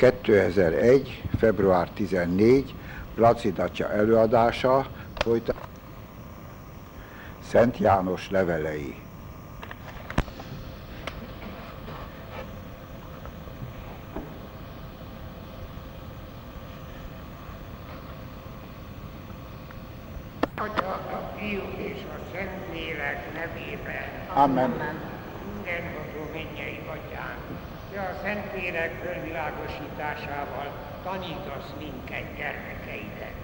2001. február 14. Laci Datya előadása folytat Szent János levelei. Atya, a Fiú és a Szentlélek nevében. Amen. Mindenhozó mennyei atyán, te a Szentlélek fölvilágosításával tanítasz minket gyermekeidet.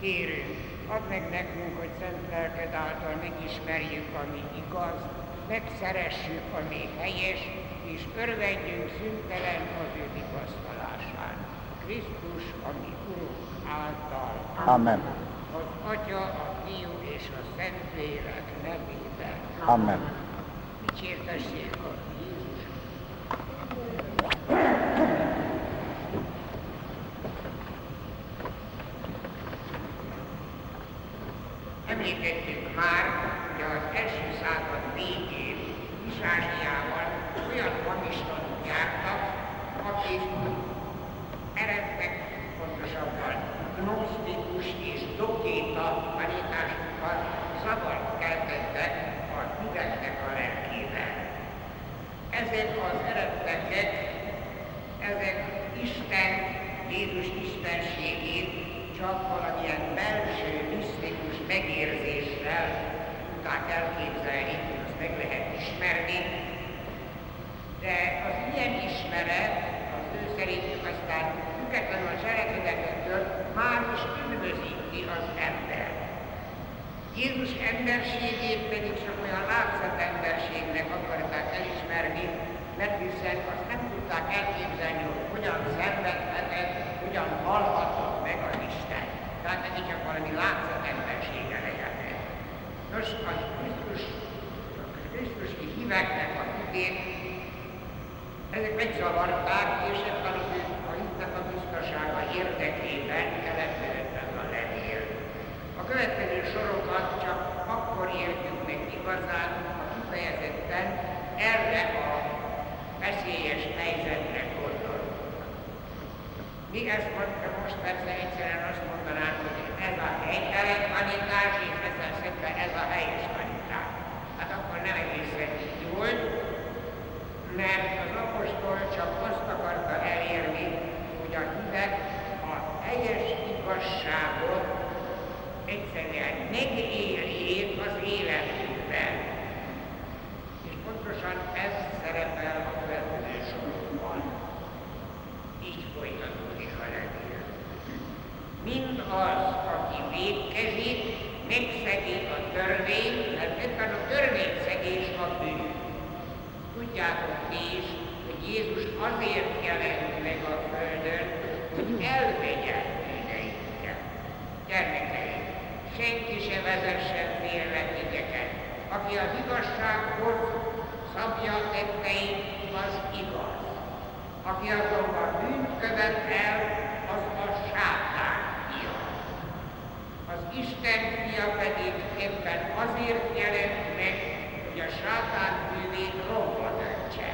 Kérünk, add meg nekünk, hogy szent lelked által megismerjük, ami igaz, megszeressük, ami helyes, és örvendjünk szüntelen az ő vigasztalásán. Krisztus, ami Urunk által. Amen. Az Atya, a Fiú és a Szentlélek nevében. Amen. Dicsértessék a Jézus. Egyszerűen megéljék az életükben. És pontosan ez szerepel a következő sorokban. Így folytatódik a levél. Mind az, aki védkezik, megszegi a törvényt, mert ebben a törvényszegés a bűn. Tudjátok ti is, hogy Jézus azért jelent meg a Földön, hogy elvegye bűneinket. Gyermekeim, senki se vezessen félre titeket. Aki az igazsághoz szabja tetteit, az igaz. Aki azonban bűnt követ el, az a sátán fia. Az Isten fia pedig éppen azért jelent meg, hogy a sátán bűnét romba döntse.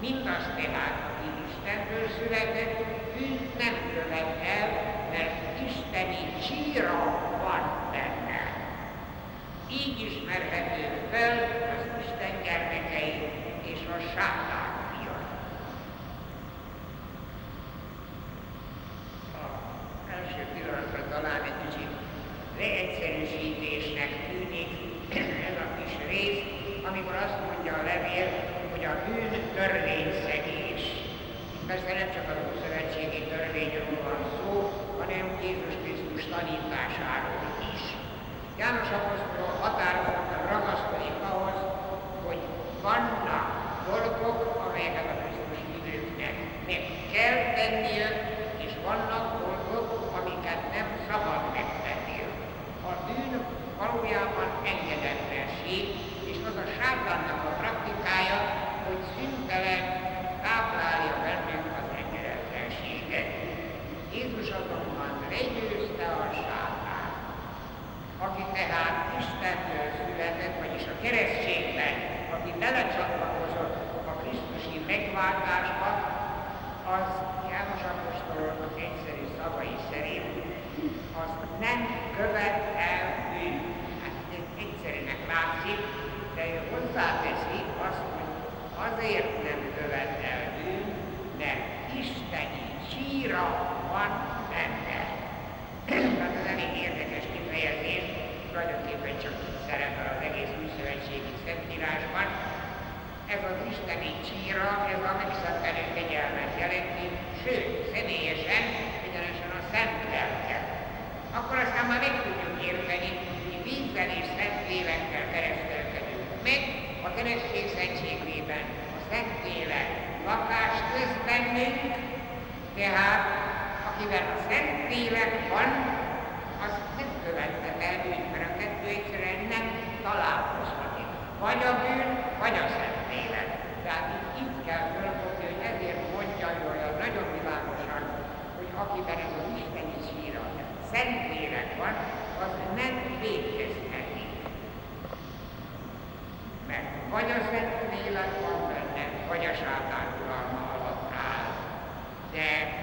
Mindaz tehát, aki Istentől született, bűnt nem követ el, mert isteni csíra van benne. Így ismerhető fel az Isten gyermekei és a sátán szerint, tehát akivel a szent lélek van, az nem követhet el bűnt, mert a kettő egyszerűen nem találkozhatik. Vagy a bűn, vagy a szent lélek. Tehát itt, itt kell fölfogni, hogy ezért mondja ő olyan nagyon világosan, hogy akiben ez az isteni síra, szent lélek van, az nem végezheti. Mert vagy a szent lélek van benne, vagy a sátán uralma az đẹp.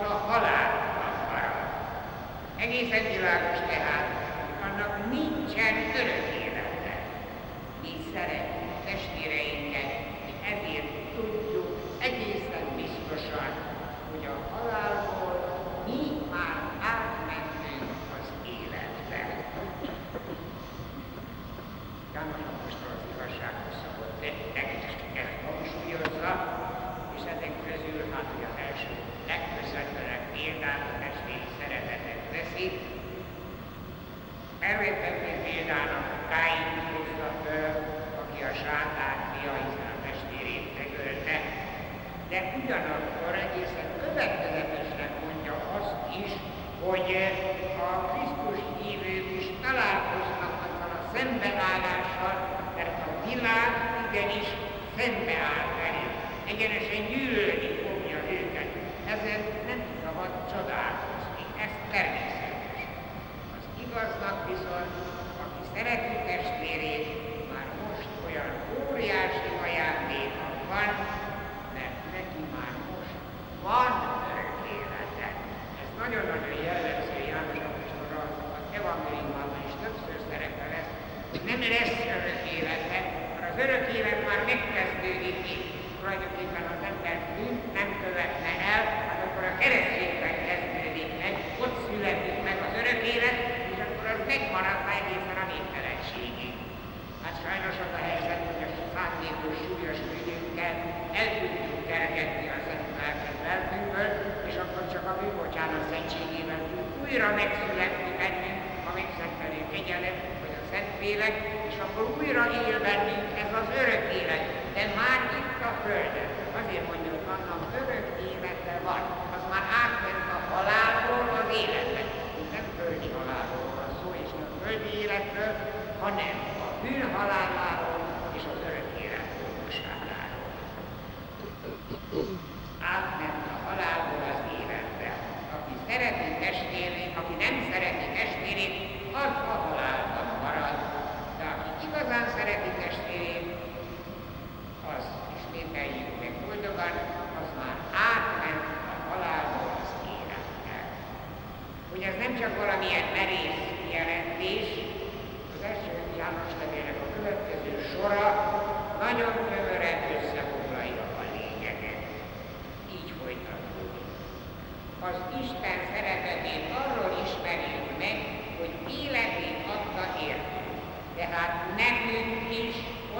az a halál marad. Egészen világos tehát, annak nincsen örök élete. Mi szeret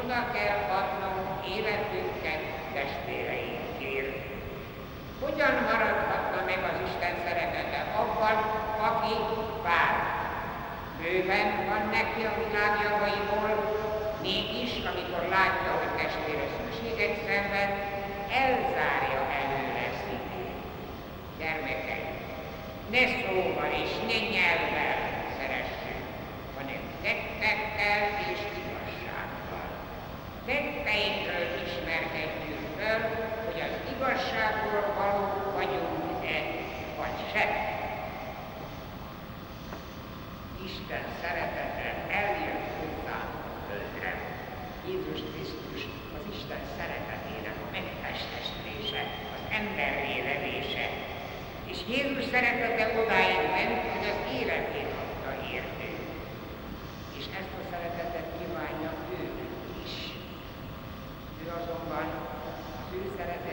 oda kell adnunk életünket testvéreinkért. Hogyan maradhatna meg az Isten szeretete abban, aki vár? Bőven van neki a világ javaiból, mégis, amikor látja, hogy testvére szükséget szenved, elzárja előre szívét. Gyermekek, ne szóval és ne nyelvvel szeressünk, hanem tettekkel és szenteinkről ismerkedjük föl, hogy az igazságból való vagyunk-e, vagy sem. Isten szeretete eljön hozzánk földre. Jézus Krisztus az Isten szeretetének a megtestesülése, az emberré levése. És Jézus szeretete odáig ment, hogy az életét igazolvány, bűnszeret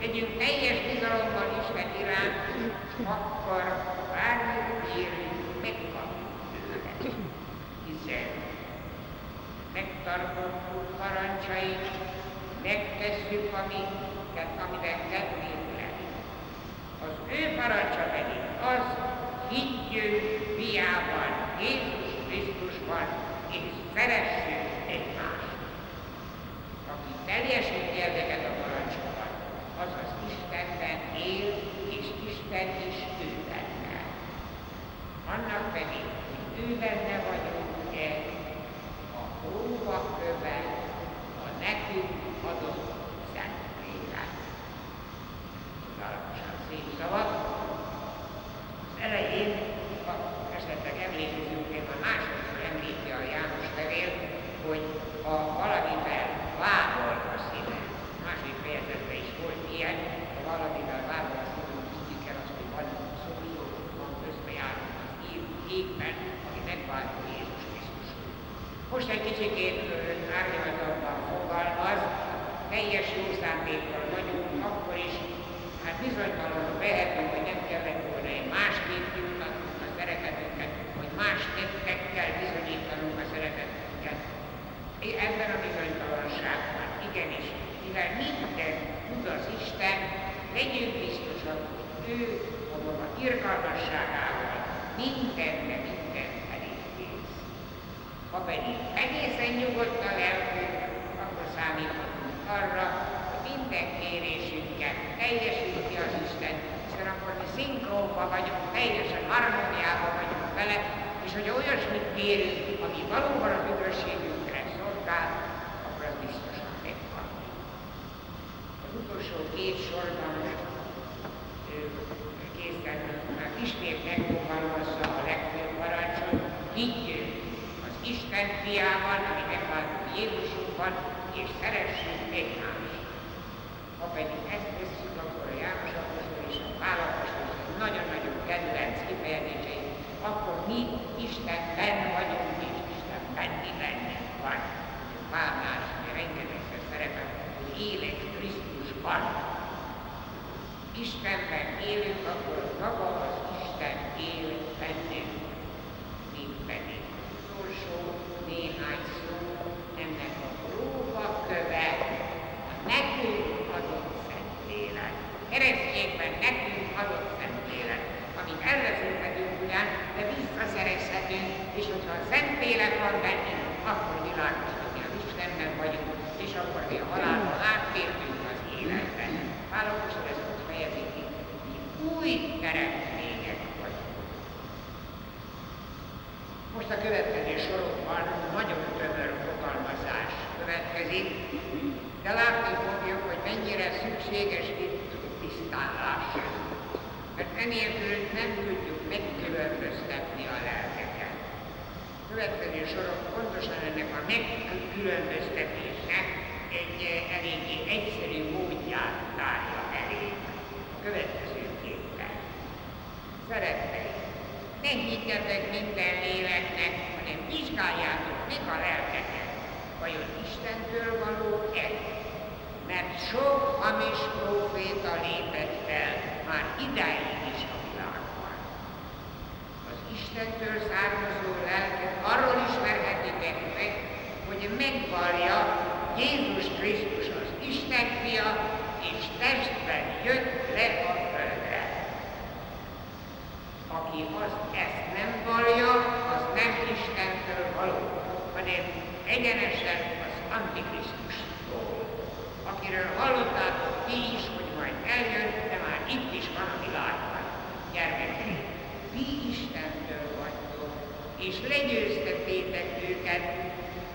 Legyünk teljes bizalomban Isten iránt, akkor bármi kérünk, megkapjuk Hiszen megtartottuk parancsait, megtesszük, amiket, amiben tettünk le. Az ő parancsa pedig az, higgyünk fiában, Jézus Krisztusban, és szeressünk egymást. Aki teljesíti ezeket a él, és Isten is ő benne. Annak pedig, hogy ő benne vagyunk egy, a próba követ, a nekünk adott Szentlélek van bennünk, akkor világos, hogy az Istenben vagyunk, és akkor mi a halálban áttértünk az életben. Pálapostól ezt úgy fejezi ki, mi új teremtmények vagyunk. Most a következő sorokban nagyon tömör fogalmazás következik, de látni fogjuk, hogy mennyire szükséges itt tisztánlás. Mert enélkül nem tudjuk megkülönböztetni következő sorok pontosan ennek a megkülönböztetésnek egy eléggé egyszerű módját tárja elé. Következőképpen. Szeretteim, ne higgyetek minden léleknek, hanem vizsgáljátok meg a lelkeket, vajon Istentől való-e? Mert sok hamis próféta lépett fel már idáig is a világban. Az Istentől származó lelket arról ismerhetitek meg, hogy megvallja Jézus Krisztus az Isten fia, és testben jött le a földre. Aki azt ezt nem vallja, az nem Istentől való, hanem egyenesen az Antikrisztustól, akiről hallottátok ti is, hogy majd eljön, de már itt is van a világban. Gyermekeim, ti Istentől és legyőztetétek őket,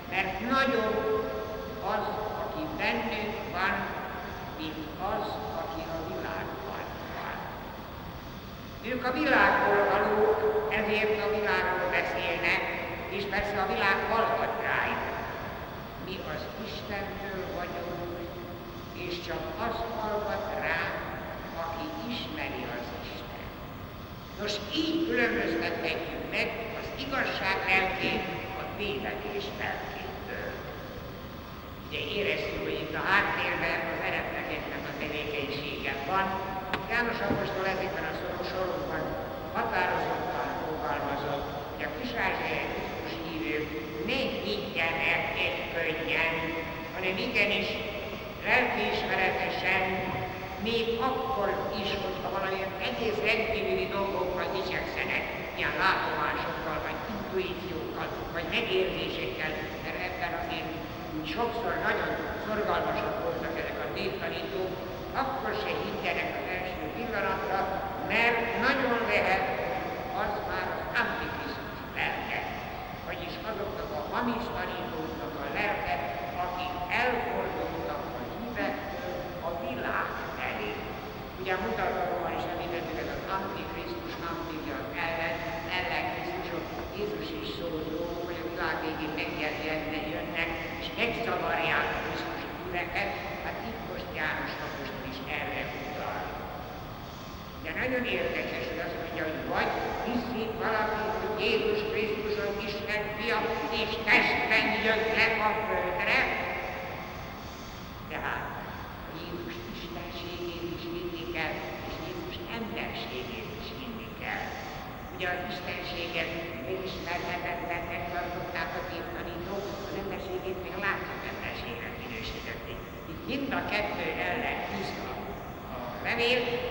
mert nagyobb az, aki bennünk van, mint az, aki a világban van. Ők a világból valók, ezért a világról beszélnek, és persze a világ hallgat rájuk. Mi az Istentől vagyunk, és csak az hallgat rá, aki ismeri az Isten. Nos, így különböztethetjük meg az igazság lelkét a tévedés lelkétől. Ugye érezzük, hogy itt a háttérben az eretnekétnek a tevékenysége van. János Apostol ezekben a sorokban határozottan fogalmazott, hogy a kisázsiai Krisztus hívők ne higgyenek egy könnyen, hanem igenis lelkiismeretesen, még akkor is, hogyha valamilyen egész rendkívüli dolgokkal dicsekszenek, ilyen látomásokkal, vagy intuíciókkal, vagy megérzésekkel, mert ebben azért sokszor nagyon szorgalmasak voltak ezek a néptanítók, akkor se higgyenek az első pillanatra, mert nagyon lehet az már az antikriszt lelke, vagyis azoknak a hamis tanítóknak a lelke, akik elfordultak a hívektől a világ elé. Ugye mutatóban is említettük ez az antikrisztus, antikrisztus elve, Jézus is szóló, hogy a világ végén megjelenne, jönnek, és megzavarják Krisztus üreket, hát itt most János Apostol is erre utal. De nagyon érdekes, hogy azt mondja, hogy vagy hiszik valaki, hogy Jézus Krisztus az Isten fia, és testen jött le a földre, a levél,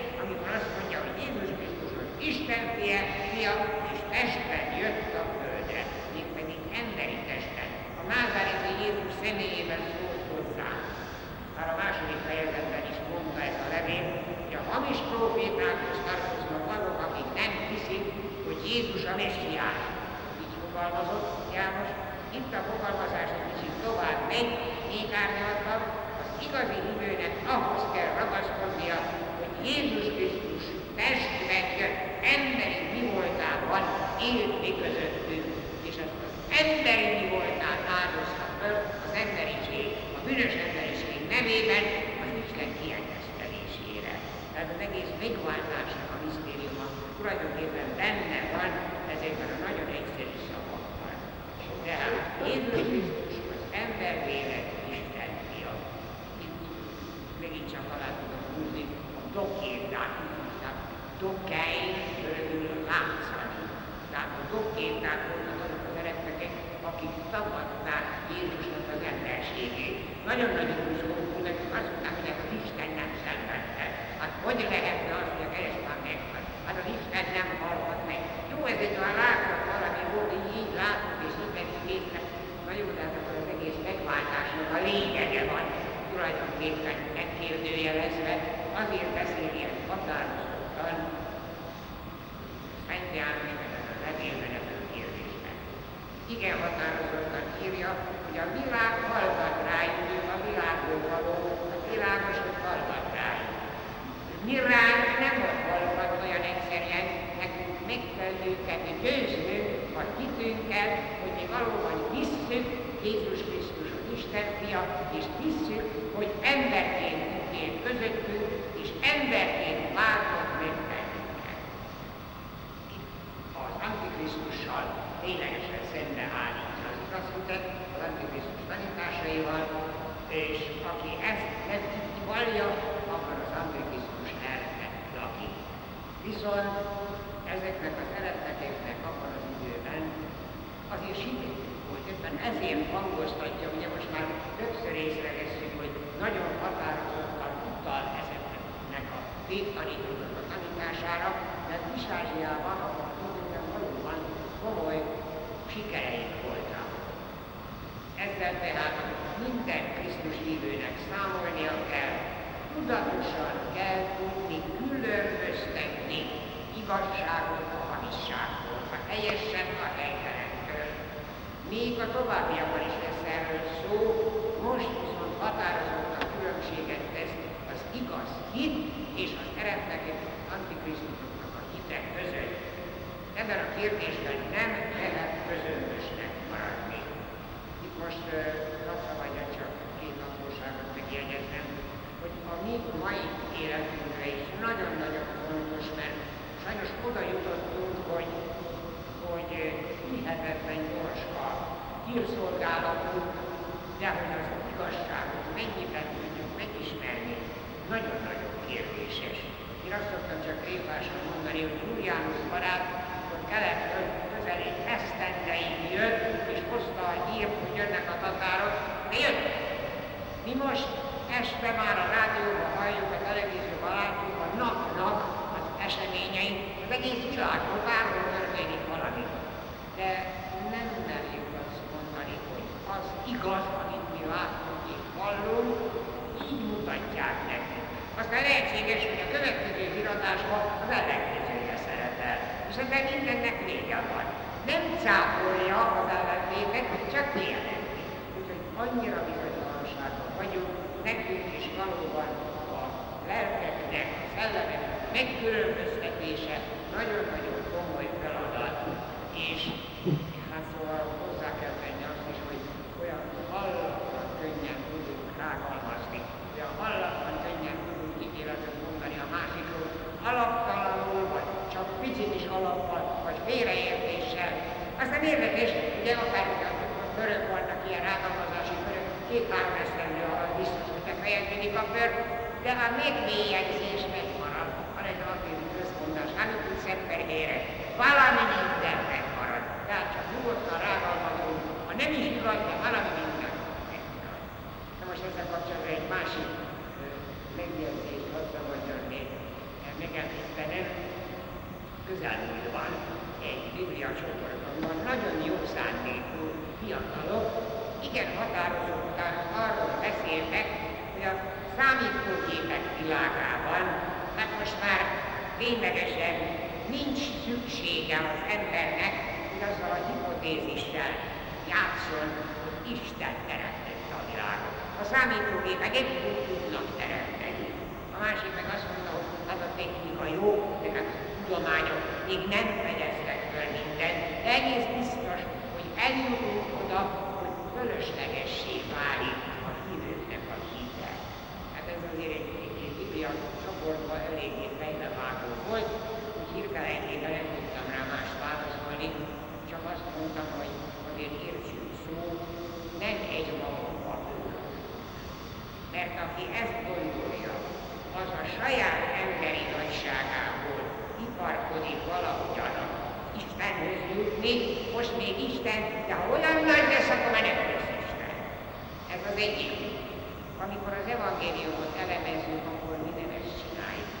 Antikrisztussal ténylegesen szembe állítja az igazhitet, az Antikrisztus tanításaival, és aki ezt nem így vallja, akkor az Antikrisztus elvet lakik. Viszont ezeknek az eredményeknek abban az időben azért sikerült volt, éppen ezért hangoztatja, ugye most már többször észreveszünk, hogy nagyon határozottan utal ezeknek a végtanítóknak a tanítására, mert Kisázsiában, ahol komoly sikereik voltak. Ezzel tehát minden Krisztus hívőnek számolnia kell, tudatosan kell tudni különböztetni igazságot a hamisságtól, a helyesen a helytelentől. Még a továbbiakban is lesz erről szó, most viszont határozottan különbséget tesz az igaz hit és az eredeteket antikrisztusoknak a hitek között. Ebben a kérdésben nem lehet közömbösnek maradni. Itt most szabadja csak két apróságot megjegyeznem, hogy a mi mai életünkre is nagyon-nagyon fontos, mert sajnos oda jutottunk, hogy, hogy hihetetlen gyors a hírszolgálatunk, de hogy az igazságot mennyiben tudjuk megismerni, nagyon-nagyon kérdéses. Én azt szoktam csak révásan mondani, hogy János barát, kelettől közel egy esztendeig jött, és hozta a hírt, hogy jönnek a tatárok, de jött. Mi most este már a rádióban halljuk, a televízióban látjuk a napnak az eseményeit, az egész világon bárhol történik valami. De nem merjük azt mondani, hogy az igaz, amit mi látunk és hallunk, így mutatják nekünk. Aztán lehetséges, hogy a következő híradásban az ellenkezője ebben mindennek vége van. Nem cáfolja az ellentétet, csak kijelenti. Úgyhogy annyira bizonytalanságban vagyunk, nekünk is valóban a lelkeknek, a szellemeknek megkülönböztetése nagyon-nagyon komoly feladat, és hát szóval hozzá kell tenni azt is, hogy olyan hallatlan könnyen tudunk rágalmazni félreértéssel. Aztán érdekes, ugye akár a körök voltak ilyen rágalmazási körök, két-három esztendő alatt biztos, hogy befejeződik a kör, de a megmélyegzés megmarad, egy alapító közmondás, amikor szemperhére, valami minden megmarad. Tehát csak nyugodtan rágalmazunk, ha nem is igaz, de valami minden megmarad. Na most ezzel kapcsolatban egy másik megjegyzést hadd szabadjon még. Megemlítenem, közelmúltban egy biblia csoportban. Nagyon jó szándékú fiatalok. Igen határozottan arról beszéltek, hogy a számítógépek világában, hát most már ténylegesen nincs szüksége az embernek, hogy azzal a hipotézissel játszon, hogy Isten teremtette a világot. A számítógépek egy tudnak teremteni. A másik meg azt mondta, hogy az a technika jó, de hát a tudományok még nem fedeztek föl mindent, de egész biztos, hogy eljutunk oda, hogy fölöslegessé válik a hívőknek a hite. Hát ez azért egy, egy, egy biblia csoportban eléggé fejbevágó volt, hogy hirtelenjében nem tudtam rá más válaszolni, csak azt mondtam, hogy azért értsük szó, nem egy magamba Mert aki ezt gondolja, az a saját emberi nagyságából iparkodik valahogyan Istenhöz jutni, most még Isten, de olyan nagy lesz, akkor már nem lesz Isten. Ez az egyik. Amikor az evangéliumot elemezzük, akkor mi nem ezt csináljuk.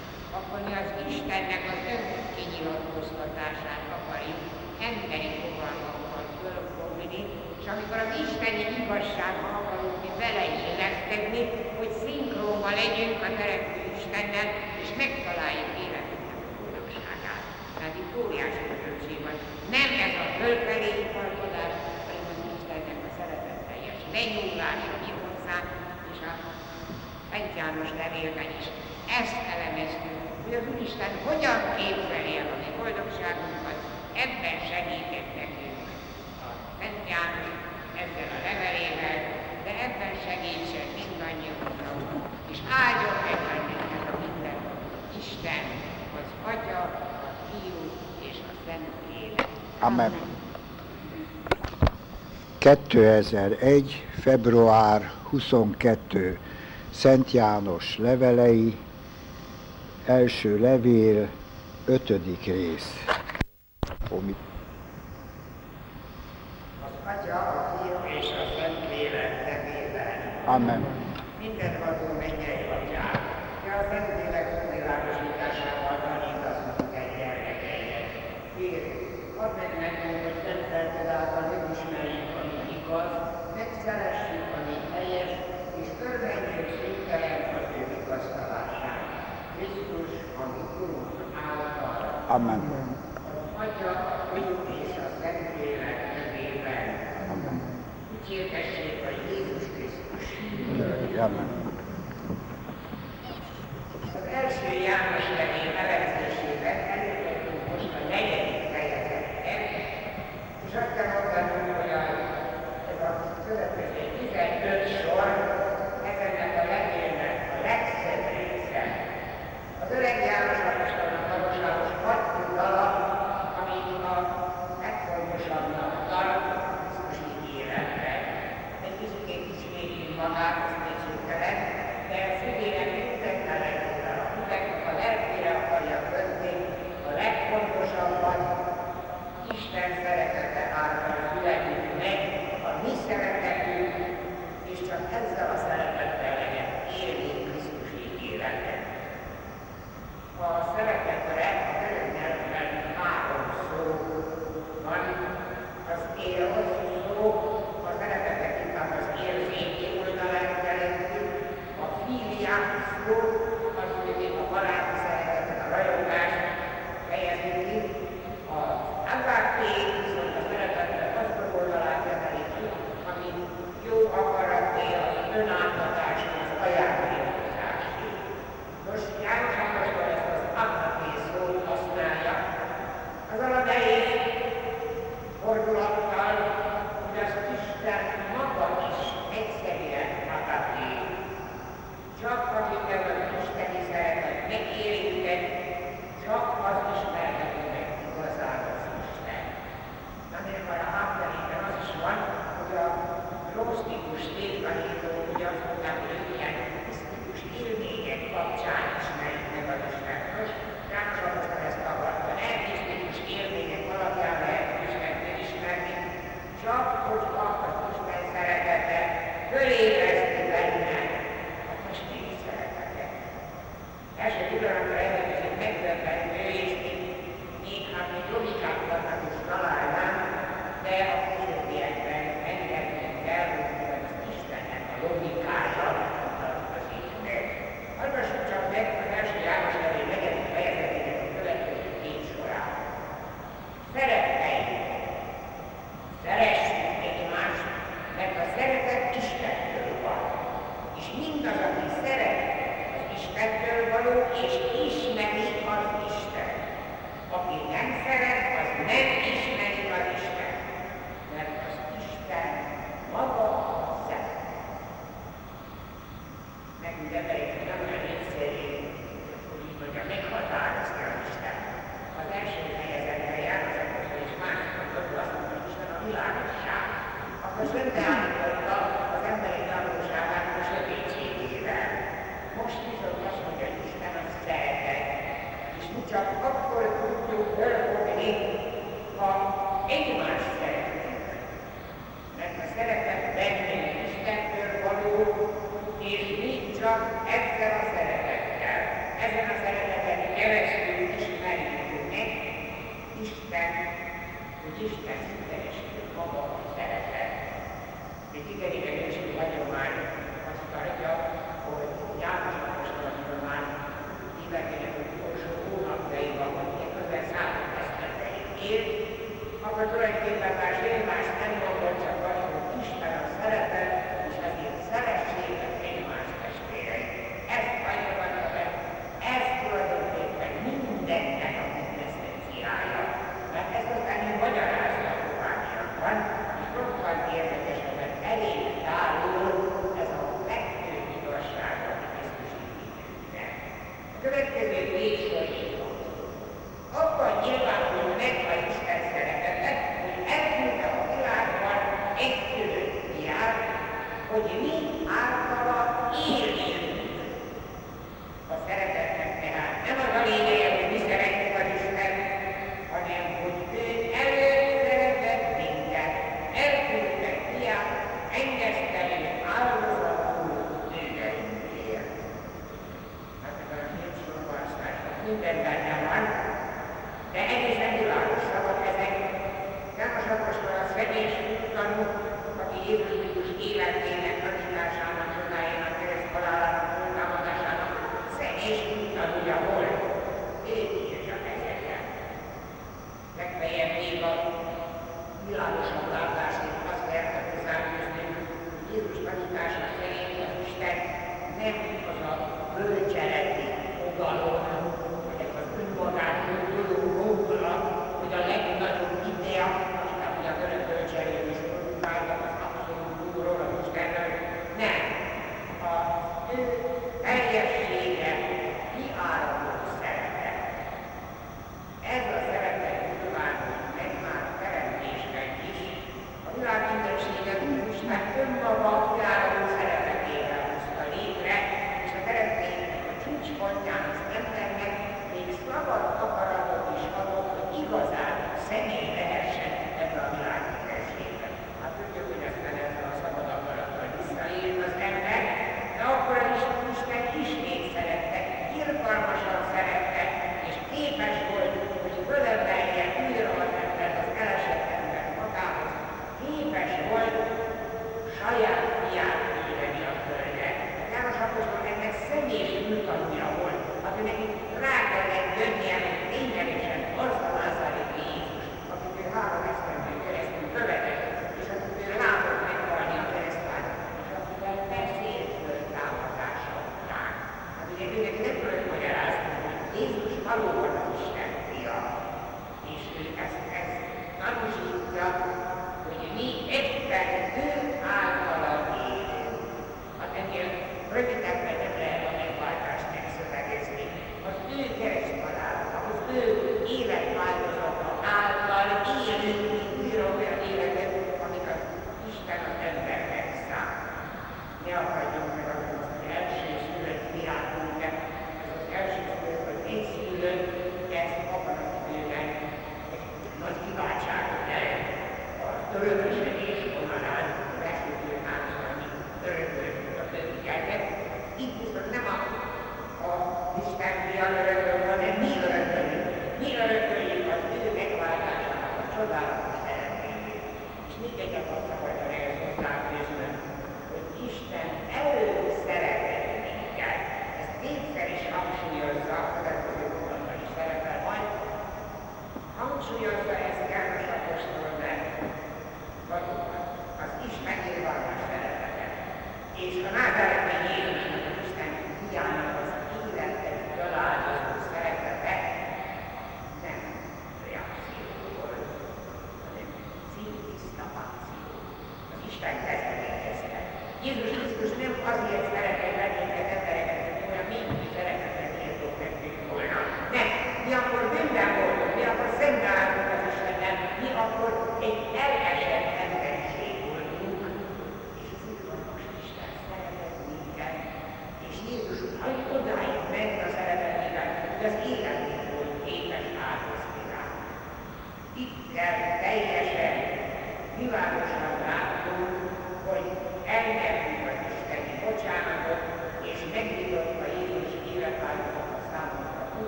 Mi az Istennek az önkinyilatkoztatását akarjuk emberi fogalmakkal fölfogni, és amikor az isteni igazságba akarunk mi vele is illeszkedni, hogy szinkrónba legyünk a teremtő Istennel, és megtaláljuk életünknek a boldogságát. Tehát itt óriási különbség van. Nem ez a fölfelé iparkodás, hanem az Istennek a szeretetteljes lenyúlása mi hozzá, és a Szent János levélben is ezt elemeztük, hogy az Úristen hogyan képzeli el a mi boldogságunkat, ebben segített nekünk a Szent János ezzel a levelével, de ebben segítsen mindannyiunknak, és áldjon meg bennünket a minden Isten, az Atya, a Fiú és a Szent Lélek. Amen. 2001. február 22. Szent János levelei, első levél, ötödik rész. Amit Az Atya, a Fiú és a Szent Lélek nevében. Amen. Minden vadó mennyei atyám, te a Szentlélek szolgálatosításával tanítasz minket gyermekeinek. Kérj, add meg nekünk, hogy szentelted által megismerjük, ami igaz, megszeressük, ami helyes, és örvendjük szüntelen az ő vigasztalását. Krisztus, ami Urunk által. Amen. Az Atya, a Fiú és a Nevében. Amen. Dicsértessék a Jézus Krisztus. Amen.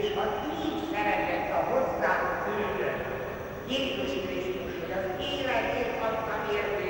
és az így szeretett a hozzánk élő Jézus Krisztus, hogy az életét adta érvényt,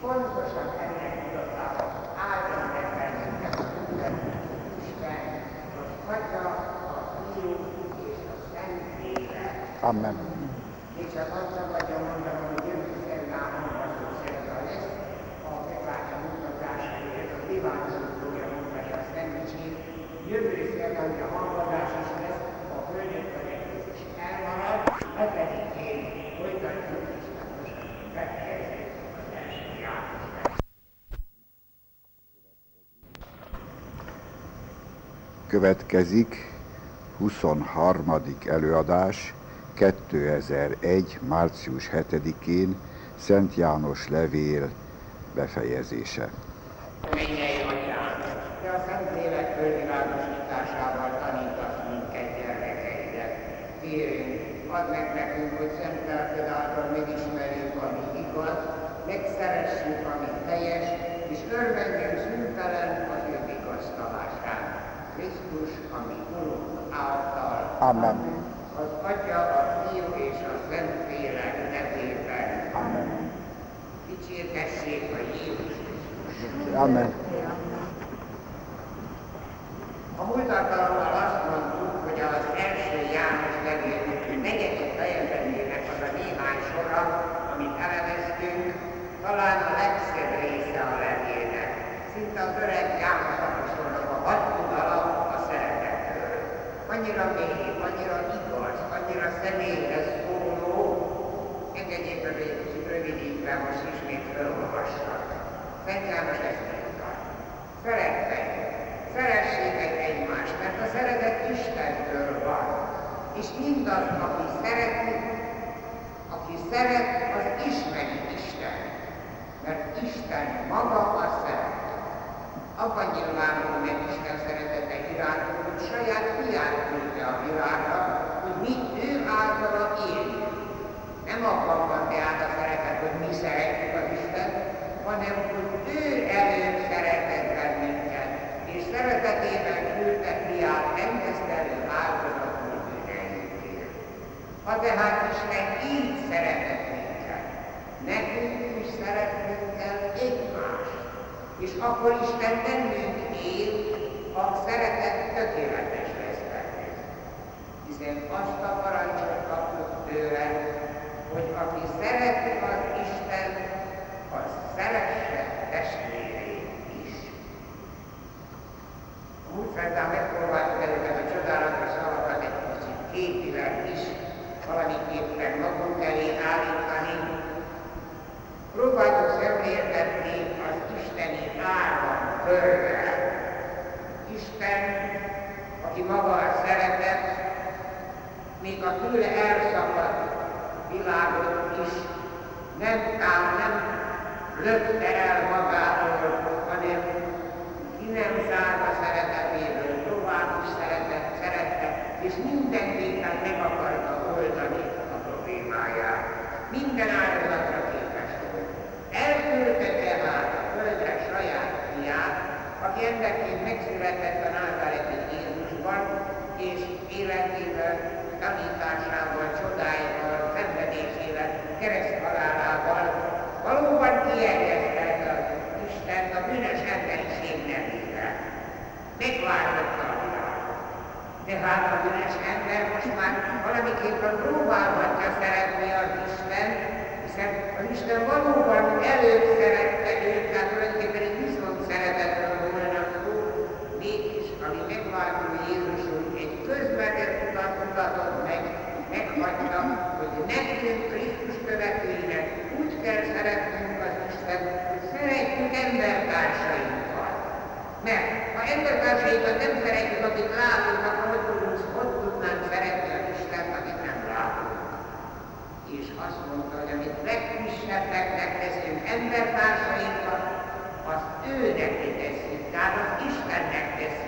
pontosan ennek tudatában áldjon meg bennünket a Isten, az Atya, a Fiú és a Szent. Amen. Még csak azt szabadjon mondanom, hogy jövő szerdán olvasó szerda lesz, a megváltó mutatásaiért a diváncok fogja mondani a Szentmicsét. Jövő szerdán a hallgatás is lesz, a földjöttöretés is elmarad, hetedikén folytatjuk és hát most megkezdjük az első János Következik 23. előadás 2001. március 7-én Szent János levél befejezése. Mennyei atyám, te a Szentlélek fölvilágosításával tanítasz minket gyermekeidet. Kérünk, add meg nekünk, hogy szent lelked által megismerjük, ami igaz, megszeressük, ami helyes, és örvendjünk szüntelen az ő vigasztalásán. Krisztus, ami Urunk által. Amen. Az Atya, a Fiú és a Szentlélek nevében. Amen. Dicsértessék a Jézus Krisztus. Amen. A múlt alkalommal azt mondtuk, hogy az első János levél negyedik fejezetének az a néhány sora, amit elemeztünk, talán a legszebb része a levélnek. Szinte az öreg János apostolnak a hat tudala a szeretetről. Annyira mély, annyira igaz, annyira személyhez szóló, engedjék meg egy kicsit rövidítve, most ismét felolvassak. Szent János ezt mondta. Szerettek, szeressétek egymást, mert a szeretet Istentől van. És mindaz, aki szereti, aki szeret, az ismeri Isten. Mert Isten maga a szeret. Abban nyilvánul meg Isten szeretete irántunk, hogy saját fiát küldte a világra, hogy mi ő általa éljünk. Nem abban van tehát a szeretet, hogy mi szeretjük az Istent, hanem hogy ő előbb szeretett bennünket, és szeretetében küldte fiát engesztelő áldozatul bűneinkért. Ha tehát Isten így szeretett minket, nekünk is szeretnünk kell egymást, és akkor Isten bennünk él, a szeretet tökéletes lesz bennünk. Hiszen azt a parancsot kaptuk tőle, hogy aki szereti az Isten, az szeresse testvérét is. A múlt szerdán megpróbáltuk ezeket a csodálatos szavakat egy kicsit képileg is valamiképpen magunk elé állítani. Próbáltuk szemléltetni az isteni áram körrel. Isten, aki maga a szeretet, még a tőle elszakadt világot is nem ám, nem lökte el magától, hanem ki nem zárt a szeretetéből, tovább is szerette, és mindenképpen meg akarta oldani a problémáját. Minden áldozatra képes volt. Elküldte tehát a földre saját fiát, aki megszületett a názáreti Jézusban, és életével, tanításával, csodáival, szenvedésével, kereszthalálával valóban kierjesztette az Istent a bűnös emberiség nevében. Megváltotta a világot. Tehát a bűnös ember most már valamiképpen próbálhatja szeretni az Isten, hiszen az Isten valóban előbb szerette őt, tehát tulajdonképpen egy viszont szeretetről volna szó, mégis, ami megváltó Jézusunk egy közvetett utat mutatott meg, meghagyta, hogy nekünk Krisztus követőinek úgy kell szeretnünk az Isten, hogy szeretjük embertársainkat. Mert ha embertársainkat nem szeretjük, akit látunk, akkor hogy tudunk, hogy tudnánk szeretni az Istent, akit nem látunk. És azt mondta, hogy amit legkisebbeknek teszünk embertársainkat, azt őnek tesszük, tehát az Istennek tesszük.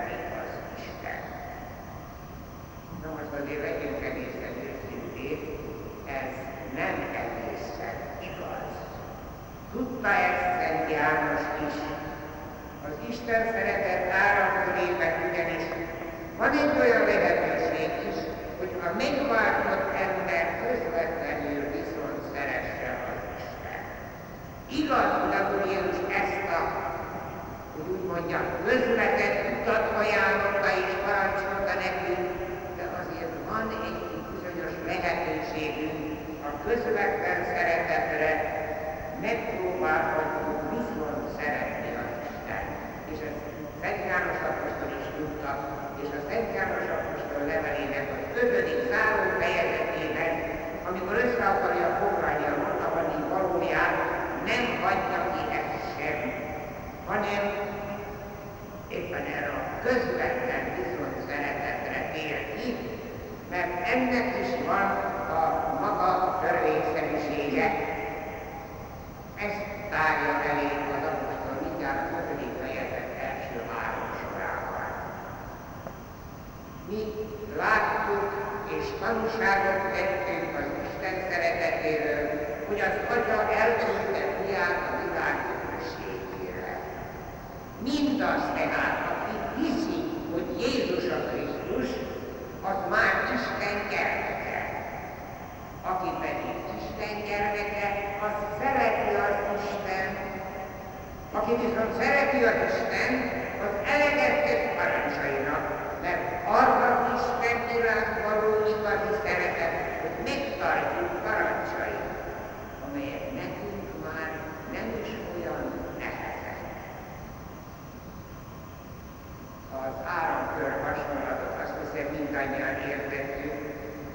Na most azért legyünk egészen őszinték, ez nem egészen igaz. Tudta ezt Szent János is, az Isten szeretet áramkörében ugyanis van egy olyan lehetőség is, hogy a megváltott ember közvetlenül viszont szeresse az Isten. Igaz, hogy Jézus ezt a, hogy úgy mondja, közvetett utat ajánlotta és parancsolta nekünk, van egy bizonyos lehetőségünk a közvetlen szeretetre, megpróbálhatjuk viszont szeretni és ezt Szent János Apostol is tudta, és a Szent János Apostol levelének az ötödik záró fejezetében, amikor össze akarja foglalni a mondani valóját, nem hagyja ki ezt sem, hanem éppen erre a közvetlen viszont szeretetre tér ki, mert ennek is van a maga törvényszerűsége. Ezt tárja elénk az apostol mindjárt az ötödik mi láttuk és tanúságot tettünk az Isten szeretetéről, hogy az Atya elküldte fiát a világ közösségére. Mindaz tehát, aki hiszi, hogy Jézus a Krisztus, az már Isten gyermeke. Aki pedig Isten gyermeke, az szereti az Isten. Aki viszont szereti az Isten, az eleget tesz parancsainak, mert arra Isten iránt való igazi szeretet, hogy megtartjuk parancsait, amelyek nekünk már nem is olyan nehezek. Az áramkör hasonlatot hiszem mindannyian értettük.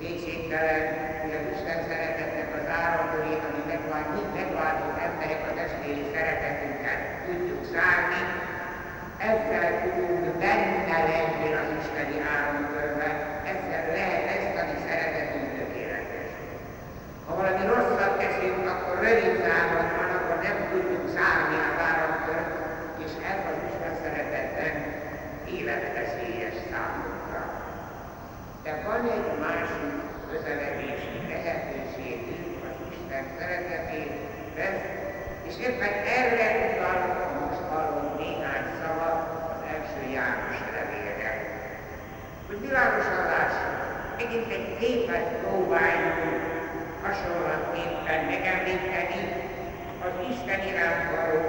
Kétségtelen, hogy az Isten szeretetnek az áramkörét, ami megvált, mind megváltott emberek a testvéri szeretetünket tudjuk zárni, ezzel tudunk benne lenni az Isteni áramkörbe, ezzel lehet ezt a mi szeretetünk tökéletes. Ha valami rosszat teszünk, akkor rövid záron van, akkor nem tudjuk zárni az áramkört, és ez az Isten szeretetben életveszélyes számunkra. De van egy másik közeledési lehetőségünk az Isten szeretetében, és éppen erre utal most hallom néhány szava az első János levélre. Hogy világosan lássuk, megint egy képet próbáljunk hasonlatképpen megemlíteni az Isten iránt való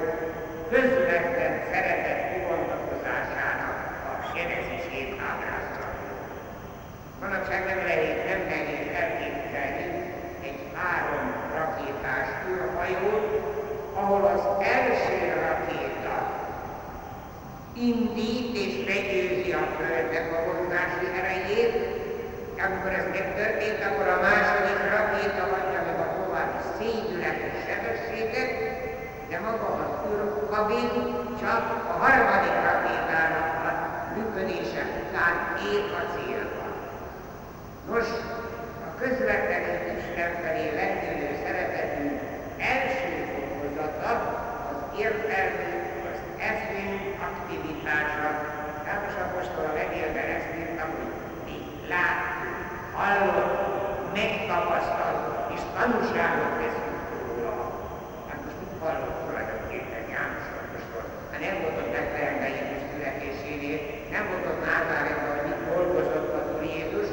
közvetlen szeretet kibontakozásának a genezisét ábrázolni. Manapság nem lehet, nem nehéz elképzelni egy három rakétás űrhajót, ahol az első rakéta indít és legyőzi a Földnek a vonulási erejét, amikor ez megtörtént, akkor a második rakéta adja meg a további szédületes sebességet, de maga az űrkabin csak a harmadik rakétának a működése után ér a célba. Nos, a közvetlenül Isten felé lendülő szeretetünk első fokozata az értelmű, az eszmény aktivitása. János Apostol a levélben ezt írta, hogy mi láttuk, hallottuk, megtapasztaltuk és tanúságot veszünk róla. Hát most mit hallott tulajdonképpen János Apostol? Hát nem volt ott Betlehemben Jézus születésénél, nem volt ott Názáremben, hogy mit dolgozott az Úr Jézus,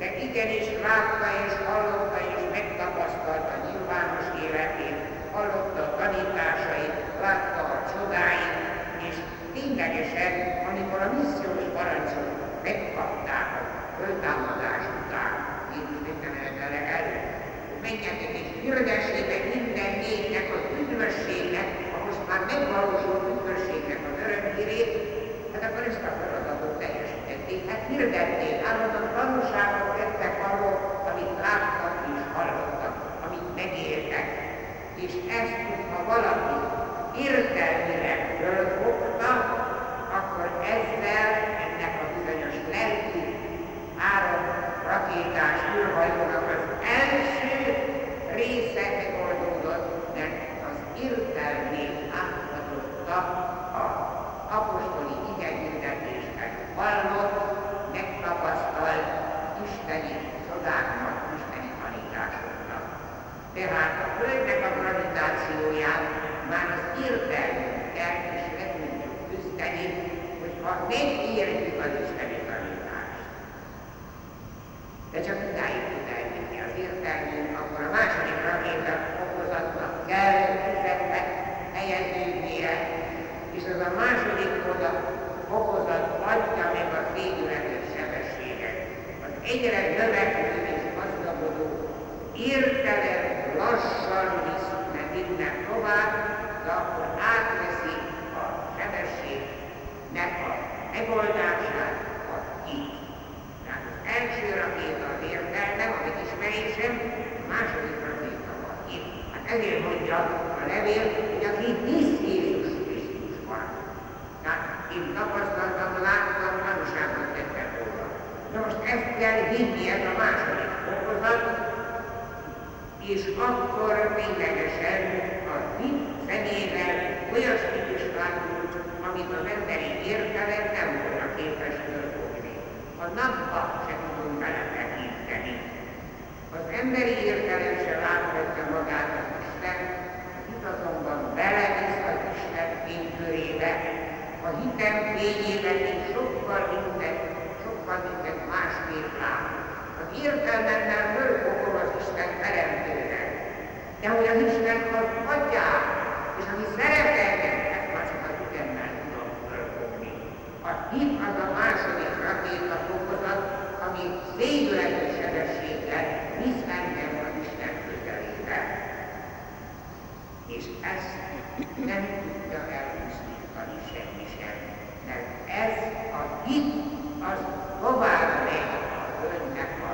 de igenis látta és hallotta és megtapasztalta nyilvános életét, hallotta a tanításait, látta a csodáit, és ténylegesen, amikor a missziós parancsot megkapták a föltámadás után, Jézus mindenetele előtt, menjetek és hirdessétek minden népnek az üdvösségnek, a most már megvalósult üdvösségnek az örömhírét, hát akkor ezt a feladatot teljesítették. Hát hirdették, állandóan tanúságot tettek arról, amit láttak és hallottak, amit megéltek, és ezt, ha valaki értelmileg fölfogta, akkor ezzel ennek a bizonyos rakétás űrhajónak az első része megoldódott, mert az értelmét átmutatta a apostoli igényhirdetésnek hallott, megtapasztalt isteni csodáknak, isteni tanításoknak. Tehát a Földnek a gravitációját már az értelmünkkel is le tudjuk küzdeni, hogyha nem értjük az isteni tanítást. De csak idáig tud elvinni az értelmünk, akkor a második rakéta okozatnak kell üzenet helyeződnie, és az a második oda okozat adja meg a fényületes sebességet. Az egyre növekvő és gazdagodó értelem lassan visz innen tovább, de akkor átveszi a sebességnek a megoldását a hit. Tehát az első rakéta az értelmem, a megismerésem, a második rakéta a hit. Hát ezért mondja a levél, hogy aki hisz. Tehát én tapasztaltam, láttam, tanúságot tettem róla. Na most ezt kell hinni, ez a második okozat, és akkor ténylegesen a hit szemével olyasmit is látunk, amit az emberi értelem nem volna képes fölfogni. A napba se tudunk beletekinteni. Az emberi értelem se láthatja magát az Isten, a hit azonban belevisz az Isten fénykörébe, a hitem fényében én sokkal mindent, sokkal mindent másképp látok. Az értelmemmel fölfogom az Isten teremtőnek, de hogy az Isten az adják, és ami szeret engem, ezt már csak az ütemmel tudom fölfogni. A hit az a második rakéta fokozat, ami végleges sebességgel visz engem az Isten közelébe. És ezt nem tudja elpusztítani semmi sem, mert ez a hit az tovább megy a Földnek a,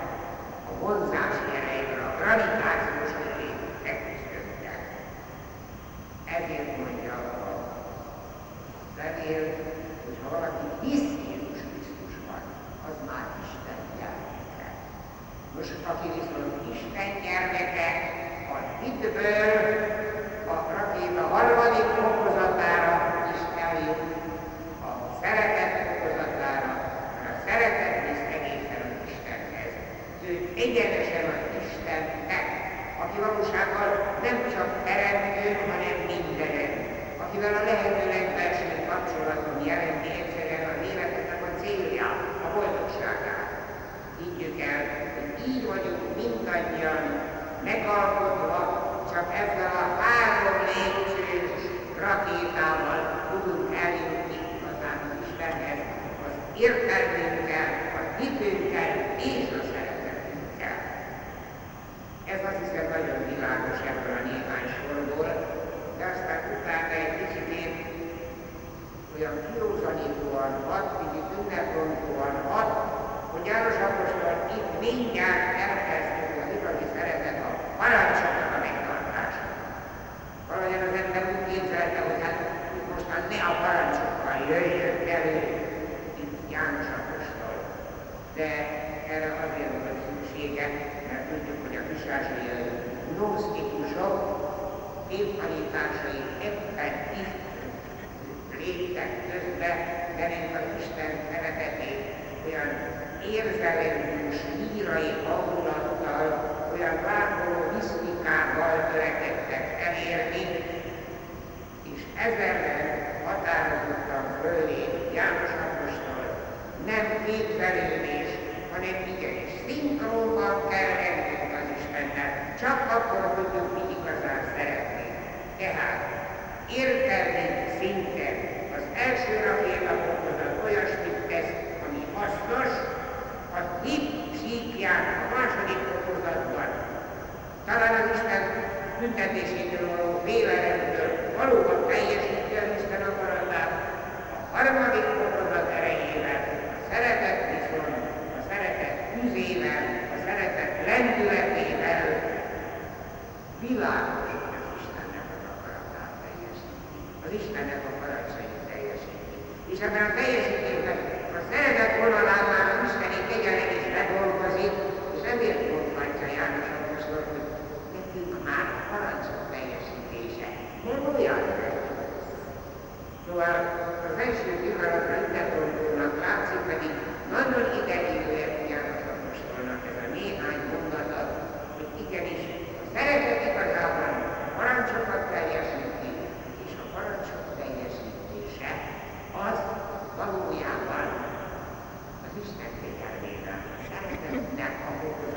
a vonzás erejével, a gravitációs síkján a második fokozatban. Talán az Isten büntetésétől való félelemtől valóban teljesíti az Isten akaratát, a harmadik fokozat erejével, a szeretet viszont, a szeretet tüzével, a szeretet lendületével világos, hogy az Istennek az akaratát teljesíti, az Istennek a parancsait teljesíti. És ebben a teljesítésben a szeretet ezért mondhatja János Apostol, hogy nekünk már a parancsok teljesítése. Nem olyan Szóval az első pillanatra idegondonak látszik, pedig nagyon ideigőért János Apostolnak ez a néhány mondata, hogy igenis a szeretet igazában a parancsokat teljesíti, és a parancsok teljesítése az valójában az Isten figyelmével a szeretetnek a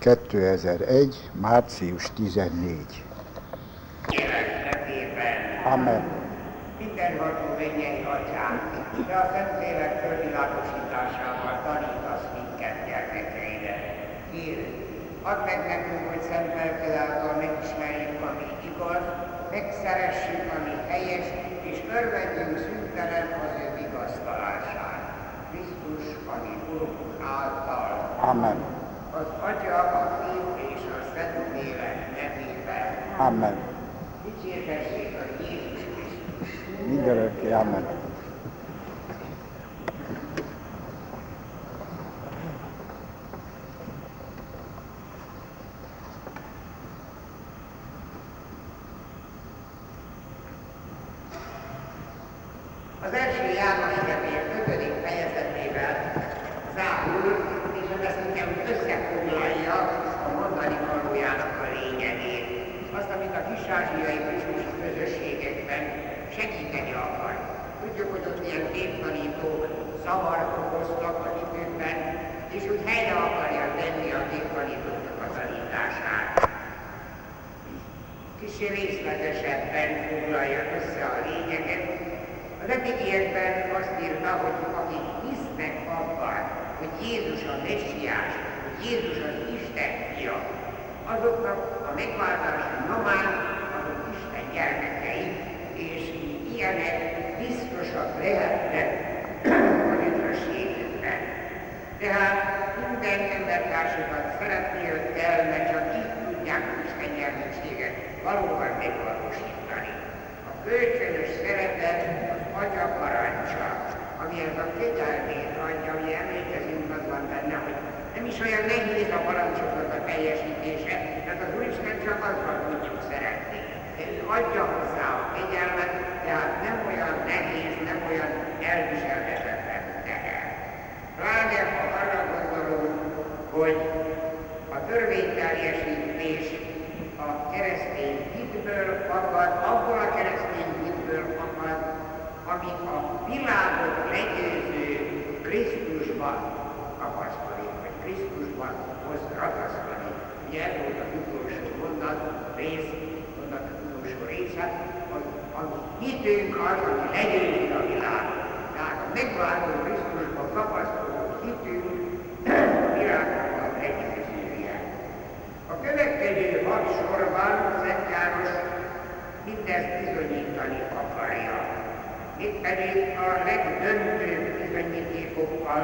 2001. március 14. Amen. Mindenható mennyei atyám, de a Szentlélek fölvilágosításával tanítasz minket gyermekeire. Kérünk, add meg nekünk, hogy szent lelkedáltal megismerjük, ami igaz, megszeressük, ami helyes, és örvendjünk szüntelen az ő vigasztalását. Krisztus, ami Urunk által. Amen. Uralkodó és a Szent Lélek nevében. Amen. Dicsértessék a Jézus Krisztus. Mindörökké, Amen. Hitünk az, ami legyőzi a világot. Tehát a megváltó Krisztusban tapasztaló hitünk a világnak a legyőzője. A következő hat sorban Szent János mindezt bizonyítani akarja. Itt pedig a legdöntőbb bizonyítékokkal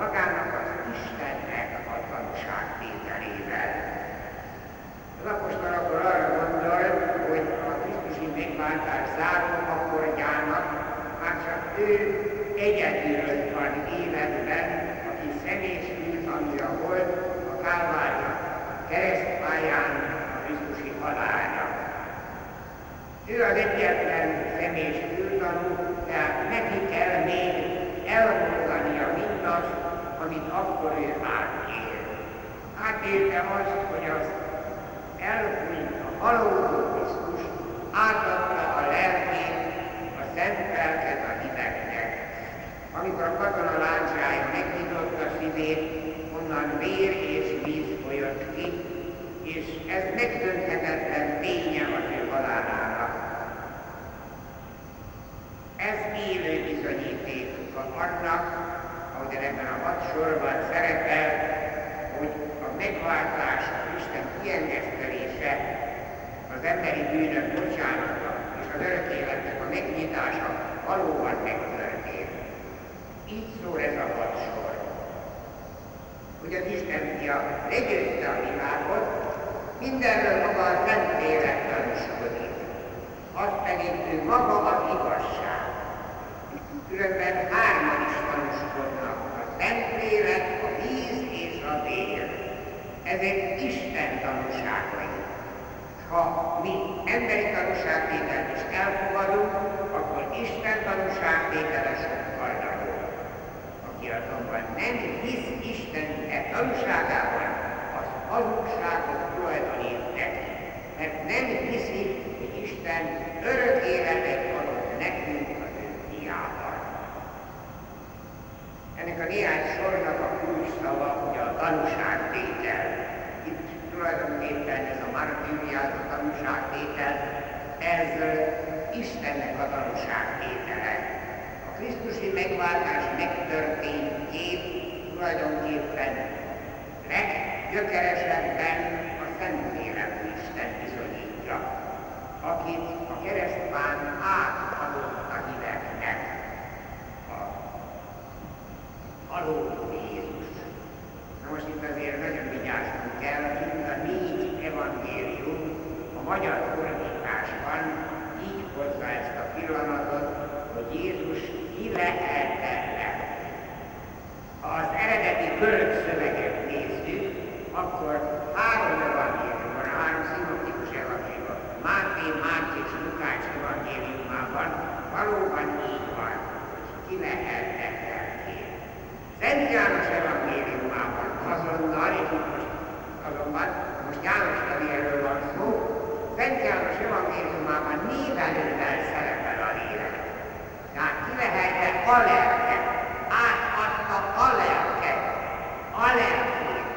magának az Istennek a tanúságtételével. Az apostol akkor arra gondol, hogy megváltás záró akkordjának már csak ő egyedül van életben, aki személyesült, amire volt a Kálvárja keresztpályán a Krisztusi halálja. Ő az egyetlen személyes űrtanú, tehát neki kell még elmondania mindazt, amit akkor ő átél. Átélte azt, hogy az elhúnyt a halódó átadta a lelkét, a szent lelket a hidegnek. Amikor a katona láncsája megnyitotta szívét, onnan vér és víz folyott ki, és ez megdönthetetlen ténye az ő halálának. Ez élő bizonyíték annak, ahogy ebben a hat sorban szerepel, hogy a megváltás, a Isten kiengesztelése, az emberi bűnök bocsánata és az örök életnek a megnyitása valóban megtörtént. Így szól ez a hat sor. Hogy az Isten fia legyőzte a világot, mindenről maga a Szentlélek tanúskodik. Az pedig ő maga az igazság. Különben hárman is tanúskodnak, a Szentlélek, a víz és a vér. Ezek Isten tanúságai. Ha mi emberi tanúságtételt is elfogadunk, akkor Isten tanúságtétele sokkal nagyobb. Aki azonban nem hisz Isten e tanúságában, az hazugságot tulajdonít neki, mert nem hiszi, hogy Isten örök életet adott nekünk az ő fiában. Ennek a néhány sornak a kulcsszava ugye a tanúságtétel. Tulajdonképpen ez a martíriát, a tanúságtétel, ez Istennek a tanúságtétele. A Krisztusi megváltás megtörténtjét tulajdonképpen leggyökeresebben a Szentlélek Isten bizonyítja, akit a keresztpán átadott a híveknek. A haló Jézus. Na most itt azért nagyon vigyáznunk kell, hogy mind a négy evangélium a magyar fordításban így hozza ezt a pillanatot, hogy Jézus ki lehetne. Ha az eredeti görög szöveget nézzük, akkor három evangélium van, három szinoptikus evangélium. Máté, Máté és Lukács evangéliumában valóban így van, hogy ki lehetne Szent János evangéliumában azonnal, és itt most azonban, most János levélről van szó, Szent János evangéliumában névelővel szerepel a lélek. Tehát ki lehetne a lelket, átadta a lelket, a lelkét.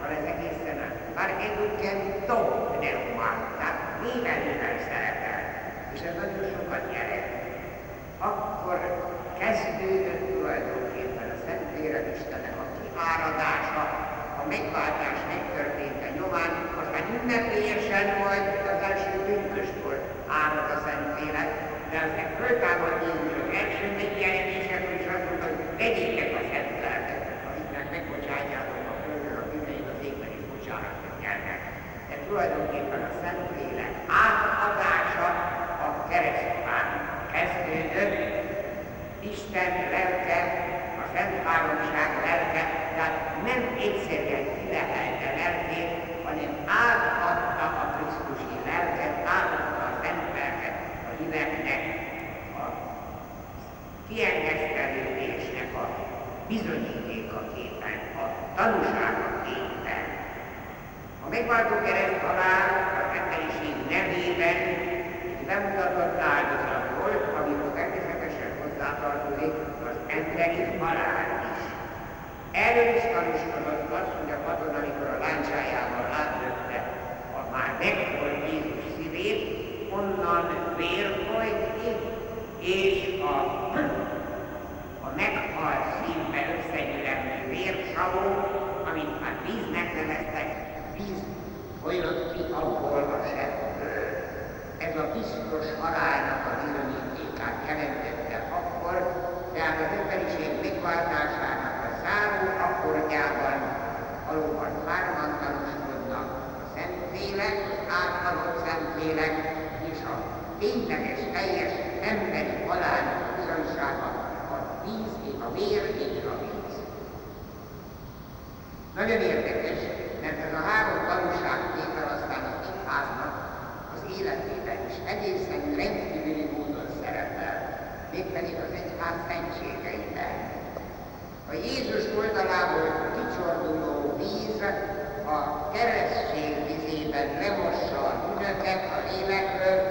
Van ez egészen át. Már eduken to pneumát, tehát névelővel szerepel. És ez nagyon sokat jelent. Akkor kezdődött tulajdonképpen a Szentlélek Istennek a kiáradása, megváltás megtörténte. Nyomán, aztán ünnepélyesen majd az első pünköstkor árad a Szentlélek, de de az föltámad Jézus az első megjelenése, hogy azt mondta, hogy vegyétek a szent lelket, akiknek megbocsátjátok a földről a bűneit, az égben is bocsánatot nyernek. De tulajdonképpen a Szentlélek átadása a keresztpán kezdődött, Isten lelke, a Szent Háromság lelke, tehát nem egyszerűen kilehelte lelkét, hanem átadta a Krisztusi lelket, átadta a Szent lelket a híveknek, a kiengesztelődésnek a bizonyítékaképpen, a tanúságaképpen. A megváltó kereszt halál az emberiség nevében bemutatott áldozat volt, amihoz természetesen hozzátartozik az emberi halál is. Erről is tanúskodott az, hogy a katon, amikor a láncsájával átlökte a már megholt Jézus szívét, onnan vér folyt ki, és a, a meghalt szívbe összegyűlendő vérsavó, amit már víznek neveztek, víz folyott ki abból a sebből. Ez a biztos halálnak a bizonyítékát jelentette akkor, tehát az emberiség megváltásának a záró akkordjában valóban hárman tanúskodnak a Az átadott Szentlélek és a tényleges, teljes emberi halálnak a bizonysága a víz, a vér és a víz. Nagyon érdekes, mert ez a három tanúság tétel aztán az egyháznak az életében is egészen rendkívüli módon szerepel, mégpedig az egyház szentségeiben. A Jézus oldalából kicsorduló víz a keresztség vizében lemossa a bűnöket a lélekről,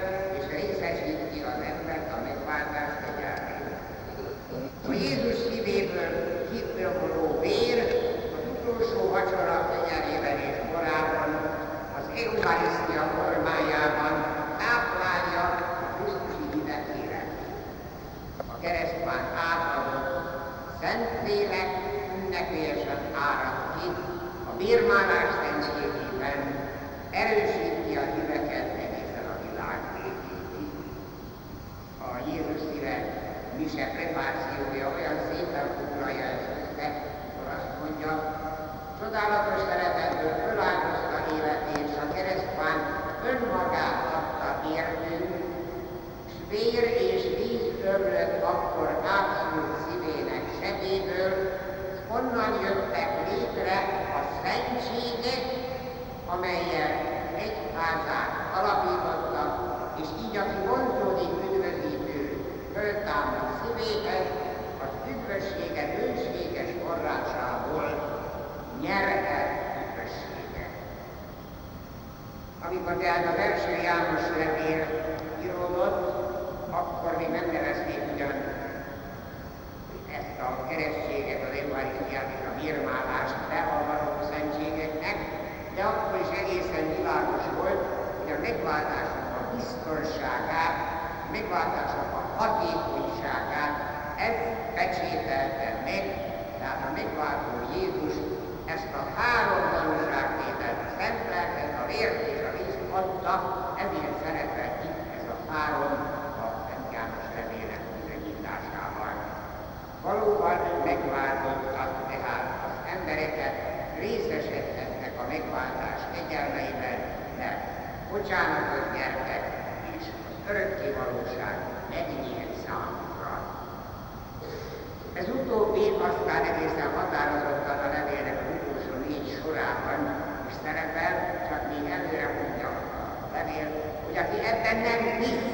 hogy aki ebben nem hisz,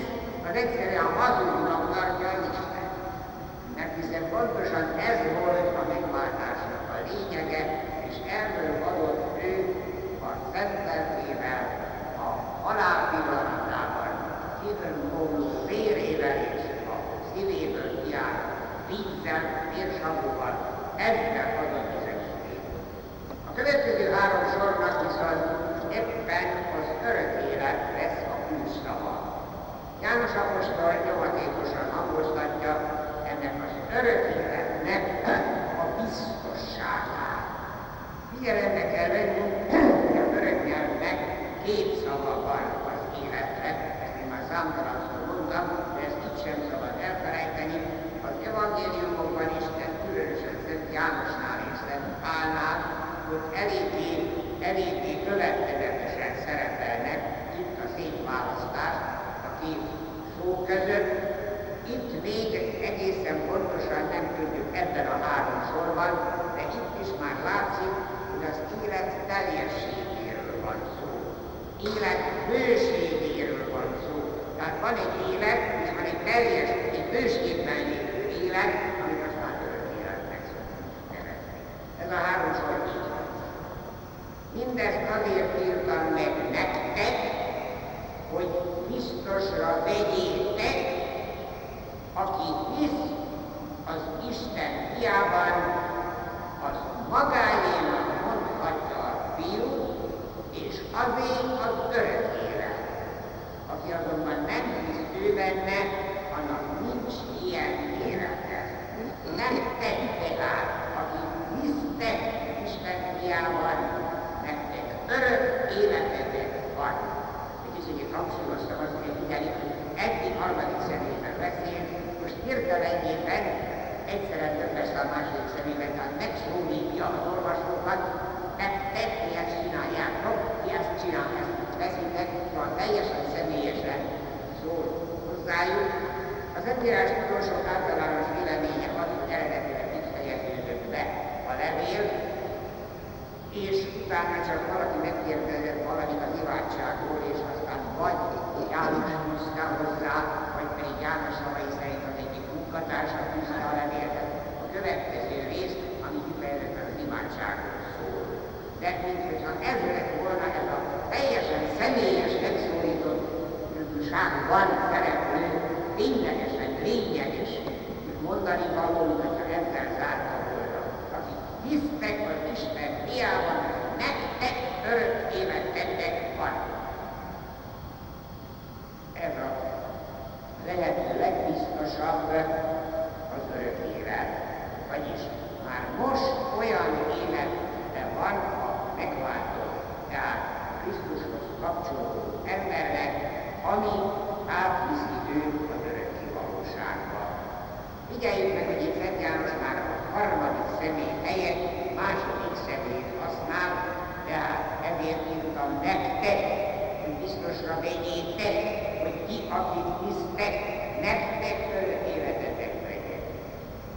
az egyszerűen hazugnak tartja az Isten. Mert hiszen pontosan ez volt a megváltásnak a lényege, és erről adott ő a szenteltével, a halál pillanatában, kívül vérével és a szívéből kiáll vízzel, vérsavóval, ezzel adott bizonyíték. A következő három sornak viszont ebben az örök élet lesz a kulcsszava. János apostol nyomatékosan hangoztatja ennek az örök életnek a biztosságát. Figyelembe kell venni, hogy az örök nyelvnek két szava van az életre, ezt én már számtalanszor mondtam, de ez így sem szabad elfelejteni, az evangéliumokban is, de különösen Szent Jánosnál és Szent Pálnál, hogy eléggé, eléggé következetesen szerepelnek a szép választás a két szó között. Itt még egészen pontosan nem tudjuk ebben a három sorban, de itt is már látszik, hogy az élet teljességéről van szó. Élet bőségéről van szó. Tehát van egy élet, és van egy teljes, egy bőségben lévő élet, amit azt már örök életnek szoktunk nevezni. Ez a három sor így van. Mindezt azért írtam meg nektek, hogy biztosra vegyétek, aki hisz az Isten fiában, az magáénak mondhatja a fiú, és azért az örök élet. Aki azonban nem hisz ő benne, annak nincs ilyen élete. Nem tette át, aki hisztek Isten fiában, nektek örök életetek van. Kicsit hangsúlyoztam azt, hogy hogy eddig harmadik személyben beszél, most hirtelenjében egyszerre több lesz a második személyben, tehát megszólítja az olvasókat, nektek ti ezt csináljátok, ti ezt csinál, ezt veszitek, van teljesen személyesen szól hozzájuk. Az önírás tudósok általános véleménye az, hogy eredetileg így fejeződött be a levél, és utána csak valaki megkérdezett valamit az imádságról, és aztán vagy János húzta hozzá, vagy pedig János szavai szerint az egyik munkatársa húzta a levéltet. A következő rész, ami kifejezetten az imádságról szól. De mintha ez lett volna ez a teljesen személyes megszólított van szereplő, ténylegesen lényeges mondani való, hogyha ezzel zárta volna. Akik hisztek az Isten fiában, nektek örök életetek van. Ez a lehető legbiztosabb az örök. Vagyis már most olyan életben van a megváltó, tehát Krisztushoz kapcsolódó embernek, ami átviszi őt az örökké valóságba. Figyeljük meg, hogy itt Szent János már a harmadik személy helyett második személyt használ, tehát ezért írtam nektek, hogy biztosra vegyétek, ti, akit hisztek, nektek örök életetek legyen.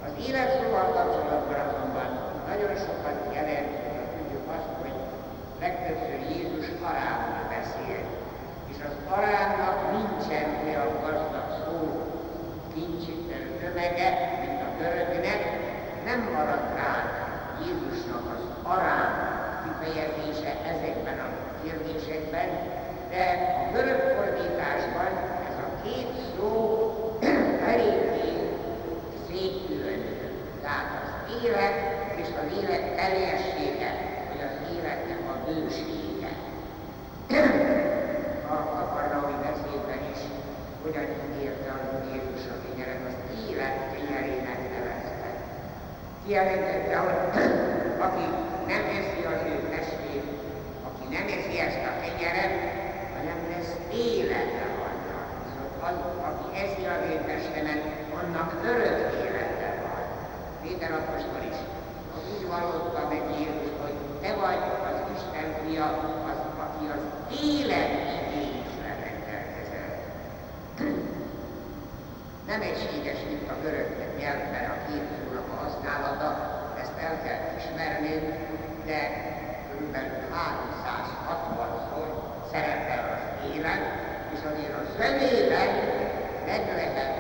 Az élet szóval kapcsolatban azonban nagyon sokat jelent, hogy tudjuk azt, hogy legtöbbször Jézus arámmal beszél, és az arámnak nincsen olyan gazdag szó, nincs tömege, mint a görögnek, nem marad rá Jézusnak az arám kifejezése ezekben a kérdésekben, de a görög fordításban ez a két szó eléggé szétkülönül. Tehát az élet és az élet teljessége, vagy az életnek a bősége. a kaparnaui beszédben is hogyan ígérte Úr Jézus a kenyeret, az élet kenyerének nevezte. Kijelentette, hogy aki nem eszi az ő testét, aki nem eszi ezt a kenyeret, hanem lesz élete annak. Szóval az, aki eszi az én testemet, annak örök élete van. Péter apostol is úgy vallotta meg Jézus, hogy te vagy az Isten fia, az, aki az élet igényével rendelkezel. Nem egységes itt a görög nyelvben a két szónak a használata, ezt el kell ismernünk, de körülbelül 360-szor szerepel élet, és azért a zömében meg lehet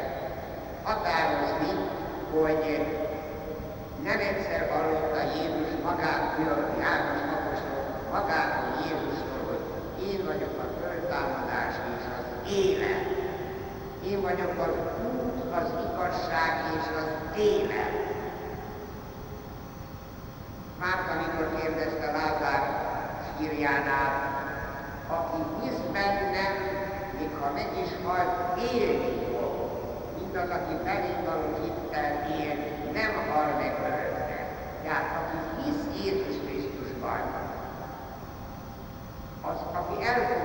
határozni, hogy nem egyszer hallotta Jézus magától, János apostol magától Jézustól, hogy én vagyok a föltámadás és az élet. Én vagyok az út, az igazság és az élet. Márta mikor kérdezte Lázár sírjánál, aki hisz bennem, még ha meg is halt, élni fog. Mindaz, aki belém való hittel él, nem hal meg örökre. Tehát aki hisz Jézus Krisztusban, az, aki elfogadja